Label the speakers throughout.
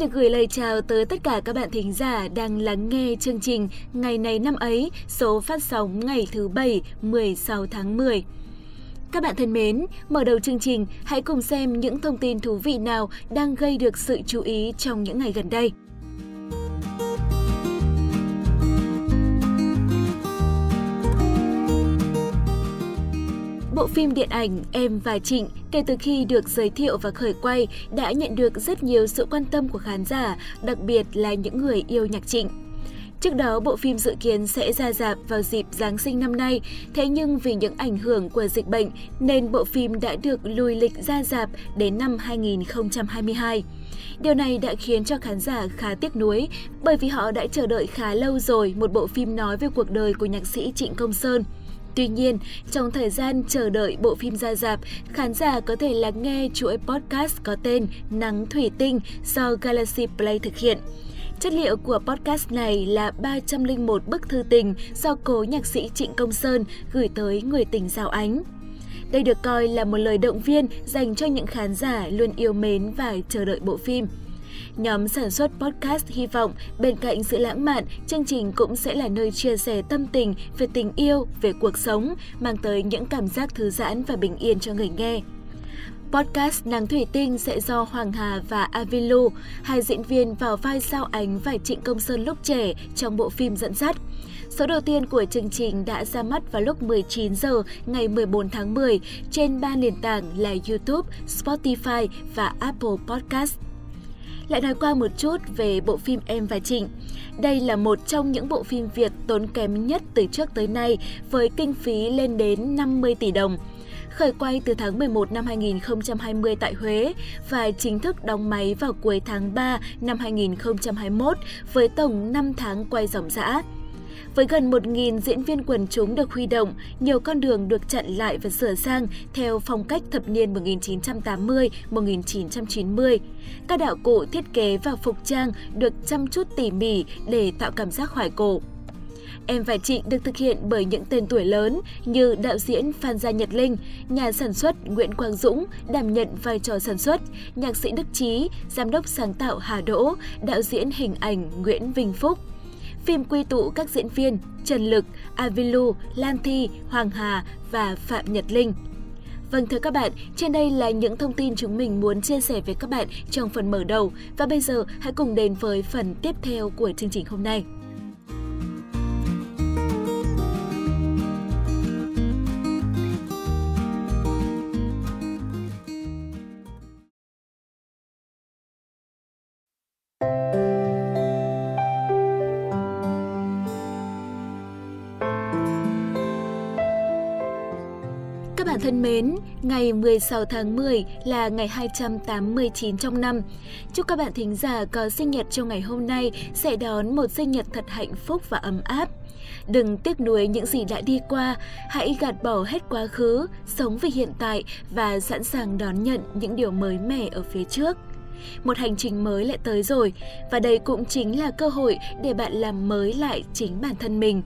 Speaker 1: Xin được gửi lời chào tới tất cả các bạn thính giả đang lắng nghe chương trình Ngày này năm ấy, số phát sóng ngày thứ Bảy, 16 tháng 10. Các bạn thân mến, mở đầu chương trình, hãy cùng xem những thông tin thú vị nào đang gây được sự chú ý trong những ngày gần đây. Bộ phim điện ảnh Em và Trịnh kể từ khi được giới thiệu và khởi quay đã nhận được rất nhiều sự quan tâm của khán giả, đặc biệt là những người yêu nhạc Trịnh. Trước đó, bộ phim dự kiến sẽ ra dạp vào dịp Giáng sinh năm nay, thế nhưng vì những ảnh hưởng của dịch bệnh nên bộ phim đã được lùi lịch ra dạp đến năm 2022. Điều này đã khiến cho khán giả khá tiếc nuối bởi vì họ đã chờ đợi khá lâu rồi một bộ phim nói về cuộc đời của nhạc sĩ Trịnh Công Sơn. Tuy nhiên, trong thời gian chờ đợi bộ phim ra dạp, khán giả có thể lắng nghe chuỗi podcast có tên Nắng Thủy Tinh do Galaxy Play thực hiện. Chất liệu của podcast này là 301 bức thư tình do cố nhạc sĩ Trịnh Công Sơn gửi tới người tình Giao Ánh. Đây được coi là một lời động viên dành cho những khán giả luôn yêu mến và chờ đợi bộ phim. Nhóm sản xuất podcast hy vọng bên cạnh sự lãng mạn, chương trình cũng sẽ là nơi chia sẻ tâm tình về tình yêu, về cuộc sống, mang tới những cảm giác thư giãn và bình yên cho người nghe. Podcast Nắng Thủy Tinh sẽ do Hoàng Hà và Avilu, hai diễn viên vào vai Sao Ánh và Trịnh Công Sơn lúc trẻ trong bộ phim dẫn dắt. Số đầu tiên của chương trình đã ra mắt vào lúc 19 giờ ngày 14 tháng 10 trên ba nền tảng là YouTube, Spotify và Apple Podcast. Lại nói qua một chút về bộ phim Em và Trịnh. Đây là một trong những bộ phim Việt tốn kém nhất từ trước tới nay, với kinh phí lên đến 50 tỷ đồng khởi quay từ tháng 11 năm 2020 tại Huế và chính thức đóng máy vào cuối tháng 3 năm 2021 với tổng 5 tháng quay dòng dã. Với gần 1.000 diễn viên quần chúng được huy động, nhiều con đường được chặn lại và sửa sang theo phong cách thập niên 1980-1990. Các đạo cụ thiết kế và phục trang được chăm chút tỉ mỉ để tạo cảm giác hoài cổ. Em và Chị được thực hiện bởi những tên tuổi lớn như đạo diễn Phan Gia Nhật Linh, nhà sản xuất Nguyễn Quang Dũng đảm nhận vai trò sản xuất, nhạc sĩ Đức Trí, giám đốc sáng tạo Hà Đỗ, đạo diễn hình ảnh Nguyễn Vinh Phúc. Phim quy tụ các diễn viên Trần Lực, Avilu, Lan Thi, Hoàng Hà và Phạm Nhật Linh. Vâng thưa các bạn, trên đây là những thông tin chúng mình muốn chia sẻ với các bạn trong phần mở đầu và bây giờ hãy cùng đến với phần tiếp theo của chương trình hôm nay. Thân mến, ngày 16 tháng 10 là ngày 289 trong năm. Chúc các bạn thính giả có sinh nhật trong ngày hôm nay sẽ đón một sinh nhật thật hạnh phúc và ấm áp. Đừng tiếc nuối những gì đã đi qua, hãy gạt bỏ hết quá khứ, sống vì hiện tại và sẵn sàng đón nhận những điều mới mẻ ở phía trước. Một hành trình mới lại tới rồi và đây cũng chính là cơ hội để bạn làm mới lại chính bản thân mình.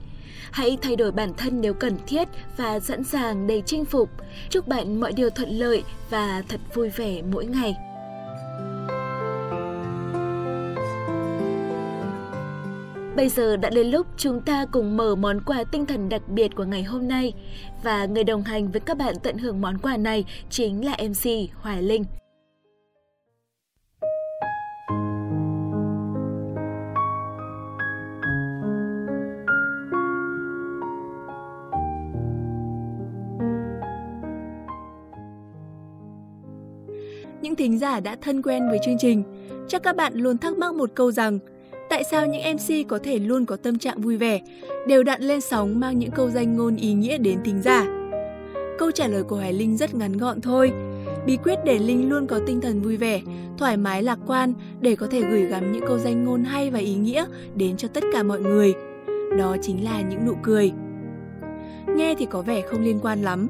Speaker 1: Hãy thay đổi bản thân nếu cần thiết và sẵn sàng để chinh phục. Chúc bạn mọi điều thuận lợi và thật vui vẻ mỗi ngày. Bây giờ đã đến lúc chúng ta cùng mở món quà tinh thần đặc biệt của ngày hôm nay. Và người đồng hành với các bạn tận hưởng món quà này chính là MC Hoài Linh.
Speaker 2: Những thính giả đã thân quen với chương trình, chắc các bạn luôn thắc mắc một câu rằng tại sao những MC có thể luôn có tâm trạng vui vẻ, đều đặn lên sóng mang những câu danh ngôn ý nghĩa đến thính giả? Câu trả lời của Hải Linh rất ngắn gọn thôi. Bí quyết để Linh luôn có tinh thần vui vẻ, thoải mái lạc quan để có thể gửi gắm những câu danh ngôn hay và ý nghĩa đến cho tất cả mọi người. Đó chính là những nụ cười. Nghe thì có vẻ không liên quan lắm,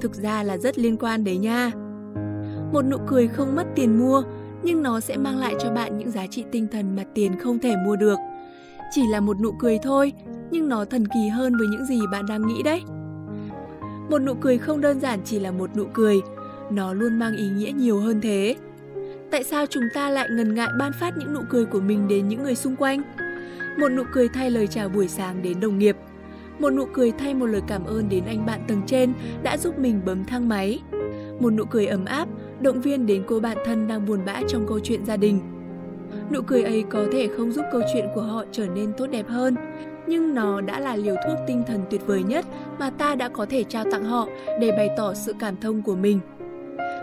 Speaker 2: thực ra là rất liên quan đấy nha. Một nụ cười không mất tiền mua, nhưng nó sẽ mang lại cho bạn những giá trị tinh thần mà tiền không thể mua được. Chỉ là một nụ cười thôi, nhưng nó thần kỳ hơn với những gì bạn đang nghĩ đấy. Một nụ cười không đơn giản chỉ là một nụ cười, nó luôn mang ý nghĩa nhiều hơn thế. Tại sao chúng ta lại ngần ngại ban phát những nụ cười của mình đến những người xung quanh? Một nụ cười thay lời chào buổi sáng đến đồng nghiệp. Một nụ cười thay một lời cảm ơn đến anh bạn tầng trên đã giúp mình bấm thang máy. Một nụ cười ấm áp, động viên đến cô bạn thân đang buồn bã trong câu chuyện gia đình. Nụ cười ấy có thể không giúp câu chuyện của họ trở nên tốt đẹp hơn, nhưng nó đã là liều thuốc tinh thần tuyệt vời nhất mà ta đã có thể trao tặng họ để bày tỏ sự cảm thông của mình.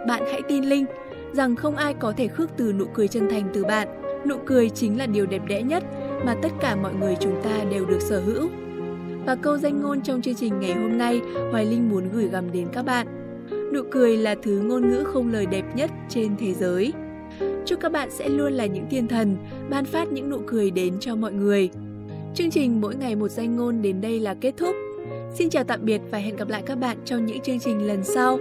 Speaker 2: Bạn hãy tin Linh rằng không ai có thể khước từ nụ cười chân thành từ bạn. Nụ cười chính là điều đẹp đẽ nhất mà tất cả mọi người chúng ta đều được sở hữu. Và câu danh ngôn trong chương trình ngày hôm nay, Hoài Linh muốn gửi gắm đến các bạn. Nụ cười là thứ ngôn ngữ không lời đẹp nhất trên thế giới. Chúc các bạn sẽ luôn là những thiên thần, ban phát những nụ cười đến cho mọi người. Chương trình Mỗi ngày một danh ngôn đến đây là kết thúc. Xin chào tạm biệt và hẹn gặp lại các bạn trong những chương trình lần sau.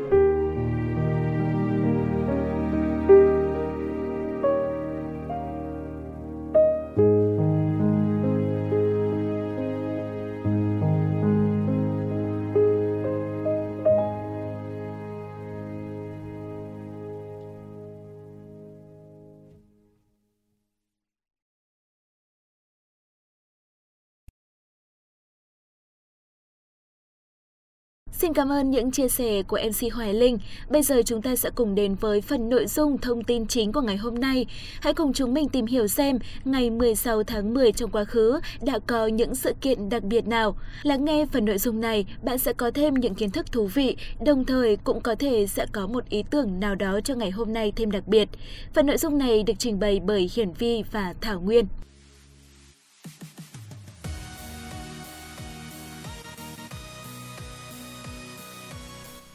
Speaker 3: Xin cảm ơn những chia sẻ của MC Hoài Linh. Bây giờ chúng ta sẽ cùng đến với phần nội dung thông tin chính của ngày hôm nay. Hãy cùng chúng mình tìm hiểu xem ngày 16 tháng 10 trong quá khứ đã có những sự kiện đặc biệt nào. Lắng nghe phần nội dung này, bạn sẽ có thêm những kiến thức thú vị, đồng thời cũng có thể sẽ có một ý tưởng nào đó cho ngày hôm nay thêm đặc biệt. Phần nội dung này được trình bày bởi Hiển Vi và Thảo Nguyên.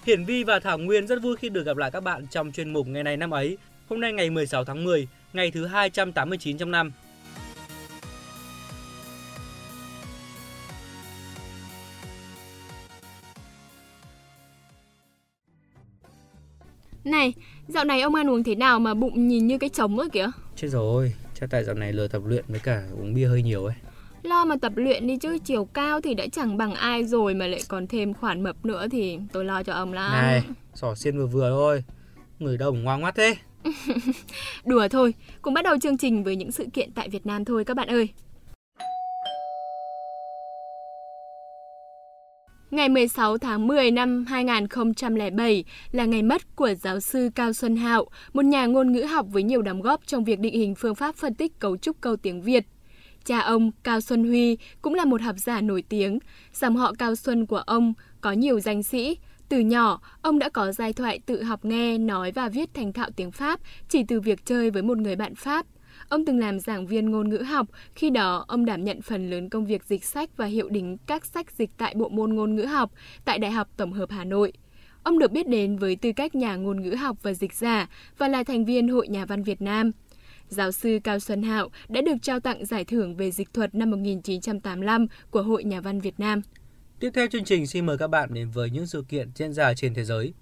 Speaker 4: Hiển Vi và Thảo Nguyên rất vui khi được gặp lại các bạn trong chuyên mục ngày này năm ấy. Hôm nay ngày 16 tháng 10, ngày thứ 289 trong năm.
Speaker 1: Này, dạo này ông ăn uống thế nào mà bụng nhìn như cái trống ấy kìa?
Speaker 4: Chết rồi, chắc tại dạo này lười tập luyện với cả uống bia hơi nhiều ấy.
Speaker 1: Lo mà tập luyện đi chứ chiều cao thì đã chẳng bằng ai rồi mà lại còn thêm khoản mập nữa thì tôi lo cho ông lắm.
Speaker 4: Này, sỏ xiên vừa vừa thôi. Người đâu ngoan ngoắt thế.
Speaker 1: Đùa thôi, cùng bắt đầu chương trình với những sự kiện tại Việt Nam thôi các bạn ơi. Ngày 16 tháng 10 năm 2007 là ngày mất của giáo sư Cao Xuân Hạo, một nhà ngôn ngữ học với nhiều đóng góp trong việc định hình phương pháp phân tích cấu trúc câu tiếng Việt. Cha ông, Cao Xuân Huy, cũng là một học giả nổi tiếng. Dòng họ Cao Xuân của ông có nhiều danh sĩ. Từ nhỏ, ông đã có giai thoại tự học nghe, nói và viết thành thạo tiếng Pháp chỉ từ việc chơi với một người bạn Pháp. Ông từng làm giảng viên ngôn ngữ học, khi đó ông đảm nhận phần lớn công việc dịch sách và hiệu đính các sách dịch tại bộ môn ngôn ngữ học tại Đại học Tổng hợp Hà Nội. Ông được biết đến với tư cách nhà ngôn ngữ học và dịch giả và là thành viên Hội Nhà văn Việt Nam giáo sư Cao Xuân Hạo đã được trao tặng giải thưởng về dịch thuật năm 1985 của Hội Nhà văn Việt Nam.
Speaker 4: Tiếp theo chương trình xin mời các bạn đến với những sự kiện diễn ra trên thế giới.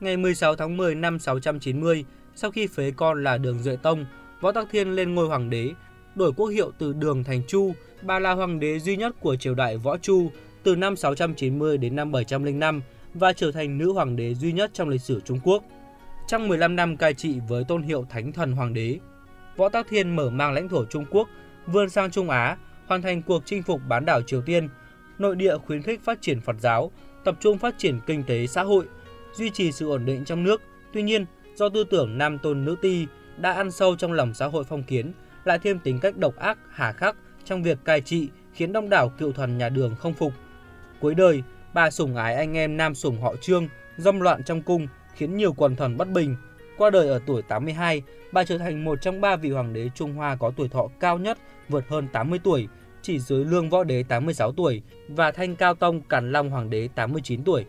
Speaker 4: Ngày 16 tháng 10 năm 690, sau khi phế con là Đường Duệ Tông, Võ Tắc Thiên lên ngôi hoàng đế, đổi quốc hiệu từ Đường thành Chu, bà là hoàng đế duy nhất của triều đại Võ Chu từ năm 690 đến năm 705 và trở thành nữ hoàng đế duy nhất trong lịch sử Trung Quốc. Trong 15 năm cai trị với tôn hiệu Thánh Thần Hoàng đế, Võ Tắc Thiên mở mang lãnh thổ Trung Quốc, vươn sang Trung Á, hoàn thành cuộc chinh phục bán đảo Triều Tiên, nội địa khuyến khích phát triển Phật giáo, tập trung phát triển kinh tế xã hội, duy trì sự ổn định trong nước. Tuy nhiên, do tư tưởng nam tôn nữ ti đã ăn sâu trong lòng xã hội phong kiến, lại thêm tính cách độc ác, hà khắc trong việc cai trị khiến đông đảo cựu thần nhà Đường không phục. Cuối đời, Bà sủng ái anh em nam sủng họ Trương, dâm loạn trong cung, khiến nhiều quần thần bất bình. Qua đời ở tuổi 82, bà trở thành một trong ba vị hoàng đế Trung Hoa có tuổi thọ cao nhất, vượt hơn 80 tuổi, chỉ dưới Lương Võ Đế 86 tuổi và Thanh Cao Tông Càn Long Hoàng đế 89 tuổi.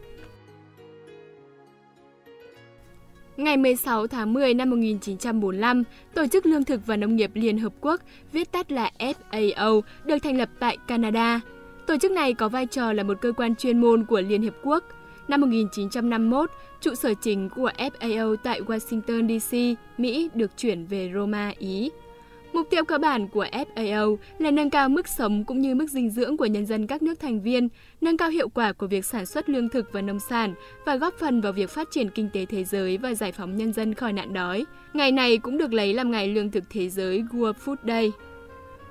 Speaker 1: Ngày 16 tháng 10 năm 1945, Tổ chức Lương thực và Nông nghiệp Liên Hợp Quốc, viết tắt là FAO, được thành lập tại Canada. Tổ chức này có vai trò là một cơ quan chuyên môn của Liên Hiệp Quốc. Năm 1951, trụ sở chính của FAO tại Washington DC, Mỹ được chuyển về Roma, Ý. Mục tiêu cơ bản của FAO là nâng cao mức sống cũng như mức dinh dưỡng của nhân dân các nước thành viên, nâng cao hiệu quả của việc sản xuất lương thực và nông sản và góp phần vào việc phát triển kinh tế thế giới và giải phóng nhân dân khỏi nạn đói. Ngày này cũng được lấy làm ngày lương thực thế giới World Food Day.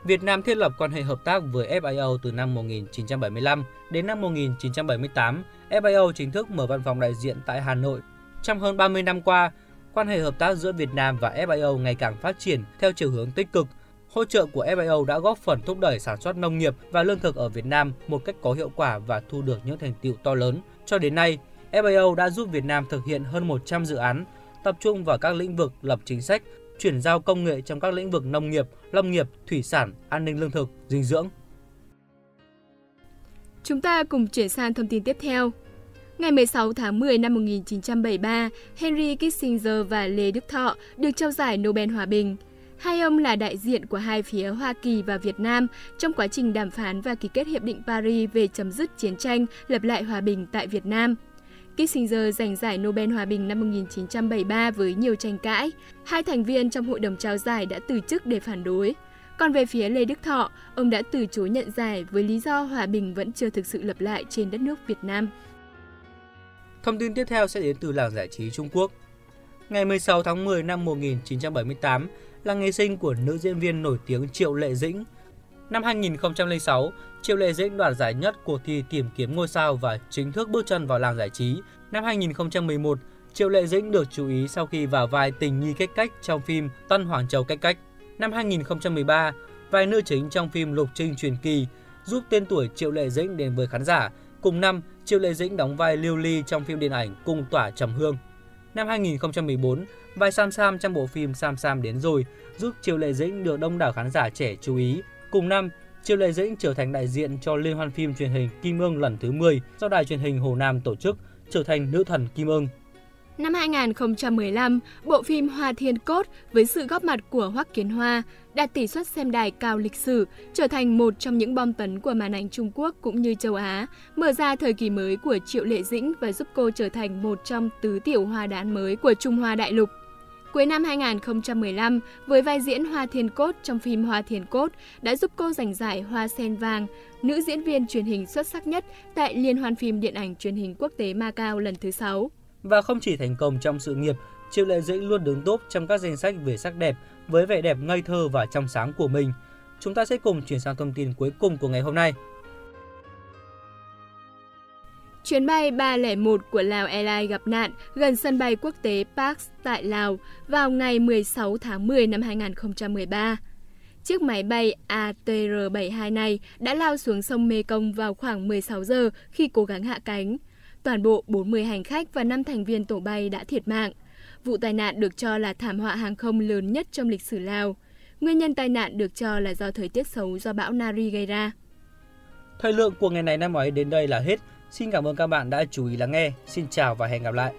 Speaker 4: Việt Nam thiết lập quan hệ hợp tác với FIO từ năm 1975 đến năm 1978. FIO chính thức mở văn phòng đại diện tại Hà Nội. Trong hơn 30 năm qua, quan hệ hợp tác giữa Việt Nam và FIO ngày càng phát triển theo chiều hướng tích cực. Hỗ trợ của FIO đã góp phần thúc đẩy sản xuất nông nghiệp và lương thực ở Việt Nam một cách có hiệu quả và thu được những thành tựu to lớn. Cho đến nay, FIO đã giúp Việt Nam thực hiện hơn 100 dự án, tập trung vào các lĩnh vực lập chính sách, chuyển giao công nghệ trong các lĩnh vực nông nghiệp, lâm nghiệp, thủy sản, an ninh lương thực, dinh dưỡng.
Speaker 1: Chúng ta cùng chuyển sang thông tin tiếp theo. Ngày 16 tháng 10 năm 1973, Henry Kissinger và Lê Đức Thọ được trao giải Nobel Hòa Bình. Hai ông là đại diện của hai phía Hoa Kỳ và Việt Nam trong quá trình đàm phán và ký kết Hiệp định Paris về chấm dứt chiến tranh, lập lại hòa bình tại Việt Nam. Kissinger giành giải Nobel Hòa bình năm 1973 với nhiều tranh cãi. Hai thành viên trong hội đồng trao giải đã từ chức để phản đối. Còn về phía Lê Đức Thọ, ông đã từ chối nhận giải với lý do hòa bình vẫn chưa thực sự lập lại trên đất nước Việt Nam.
Speaker 4: Thông tin tiếp theo sẽ đến từ làng giải trí Trung Quốc. Ngày 16 tháng 10 năm 1978 là ngày sinh của nữ diễn viên nổi tiếng Triệu Lệ Dĩnh. Năm 2006, Triệu Lệ Dĩnh đoạt giải nhất cuộc thi tìm kiếm ngôi sao và chính thức bước chân vào làng giải trí. Năm 2011, Triệu Lệ Dĩnh được chú ý sau khi vào vai tình nhi cách cách trong phim Tân Hoàng Châu cách cách. Năm 2013, vai nữ chính trong phim Lục Trinh truyền kỳ giúp tên tuổi Triệu Lệ Dĩnh đến với khán giả. Cùng năm, Triệu Lệ Dĩnh đóng vai Lưu Ly trong phim điện ảnh Cung tỏa trầm hương. Năm 2014, vai Sam Sam trong bộ phim Sam Sam đến rồi giúp Triệu Lệ Dĩnh được đông đảo khán giả trẻ chú ý. Cùng năm, Triệu Lệ Dĩnh trở thành đại diện cho liên hoan phim truyền hình Kim Ương lần thứ 10 do đài truyền hình Hồ Nam tổ chức, trở thành nữ thần Kim Ương.
Speaker 1: Năm 2015, bộ phim Hoa Thiên Cốt với sự góp mặt của Hoắc Kiến Hoa đạt tỷ suất xem đài cao lịch sử, trở thành một trong những bom tấn của màn ảnh Trung Quốc cũng như châu Á, mở ra thời kỳ mới của Triệu Lệ Dĩnh và giúp cô trở thành một trong tứ tiểu hoa đán mới của Trung Hoa đại lục. Cuối năm 2015, với vai diễn Hoa Thiên Cốt trong phim Hoa Thiên Cốt đã giúp cô giành giải Hoa Sen Vàng, nữ diễn viên truyền hình xuất sắc nhất tại Liên hoan phim điện ảnh truyền hình quốc tế Macau lần thứ 6.
Speaker 4: Và không chỉ thành công trong sự nghiệp, Triệu Lệ Dĩnh luôn đứng top trong các danh sách về sắc đẹp với vẻ đẹp ngây thơ và trong sáng của mình. Chúng ta sẽ cùng chuyển sang thông tin cuối cùng của ngày hôm nay.
Speaker 1: Chuyến bay 301 của Lào Airlines gặp nạn gần sân bay quốc tế Park tại Lào vào ngày 16 tháng 10 năm 2013. Chiếc máy bay ATR-72 này đã lao xuống sông Mekong vào khoảng 16 giờ khi cố gắng hạ cánh. Toàn bộ 40 hành khách và 5 thành viên tổ bay đã thiệt mạng. Vụ tai nạn được cho là thảm họa hàng không lớn nhất trong lịch sử Lào. Nguyên nhân tai nạn được cho là do thời tiết xấu do bão Nari gây ra.
Speaker 4: Thời lượng của ngày này năm ngoái đến đây là hết. Xin cảm ơn các bạn đã chú ý lắng nghe. Xin chào và hẹn gặp lại.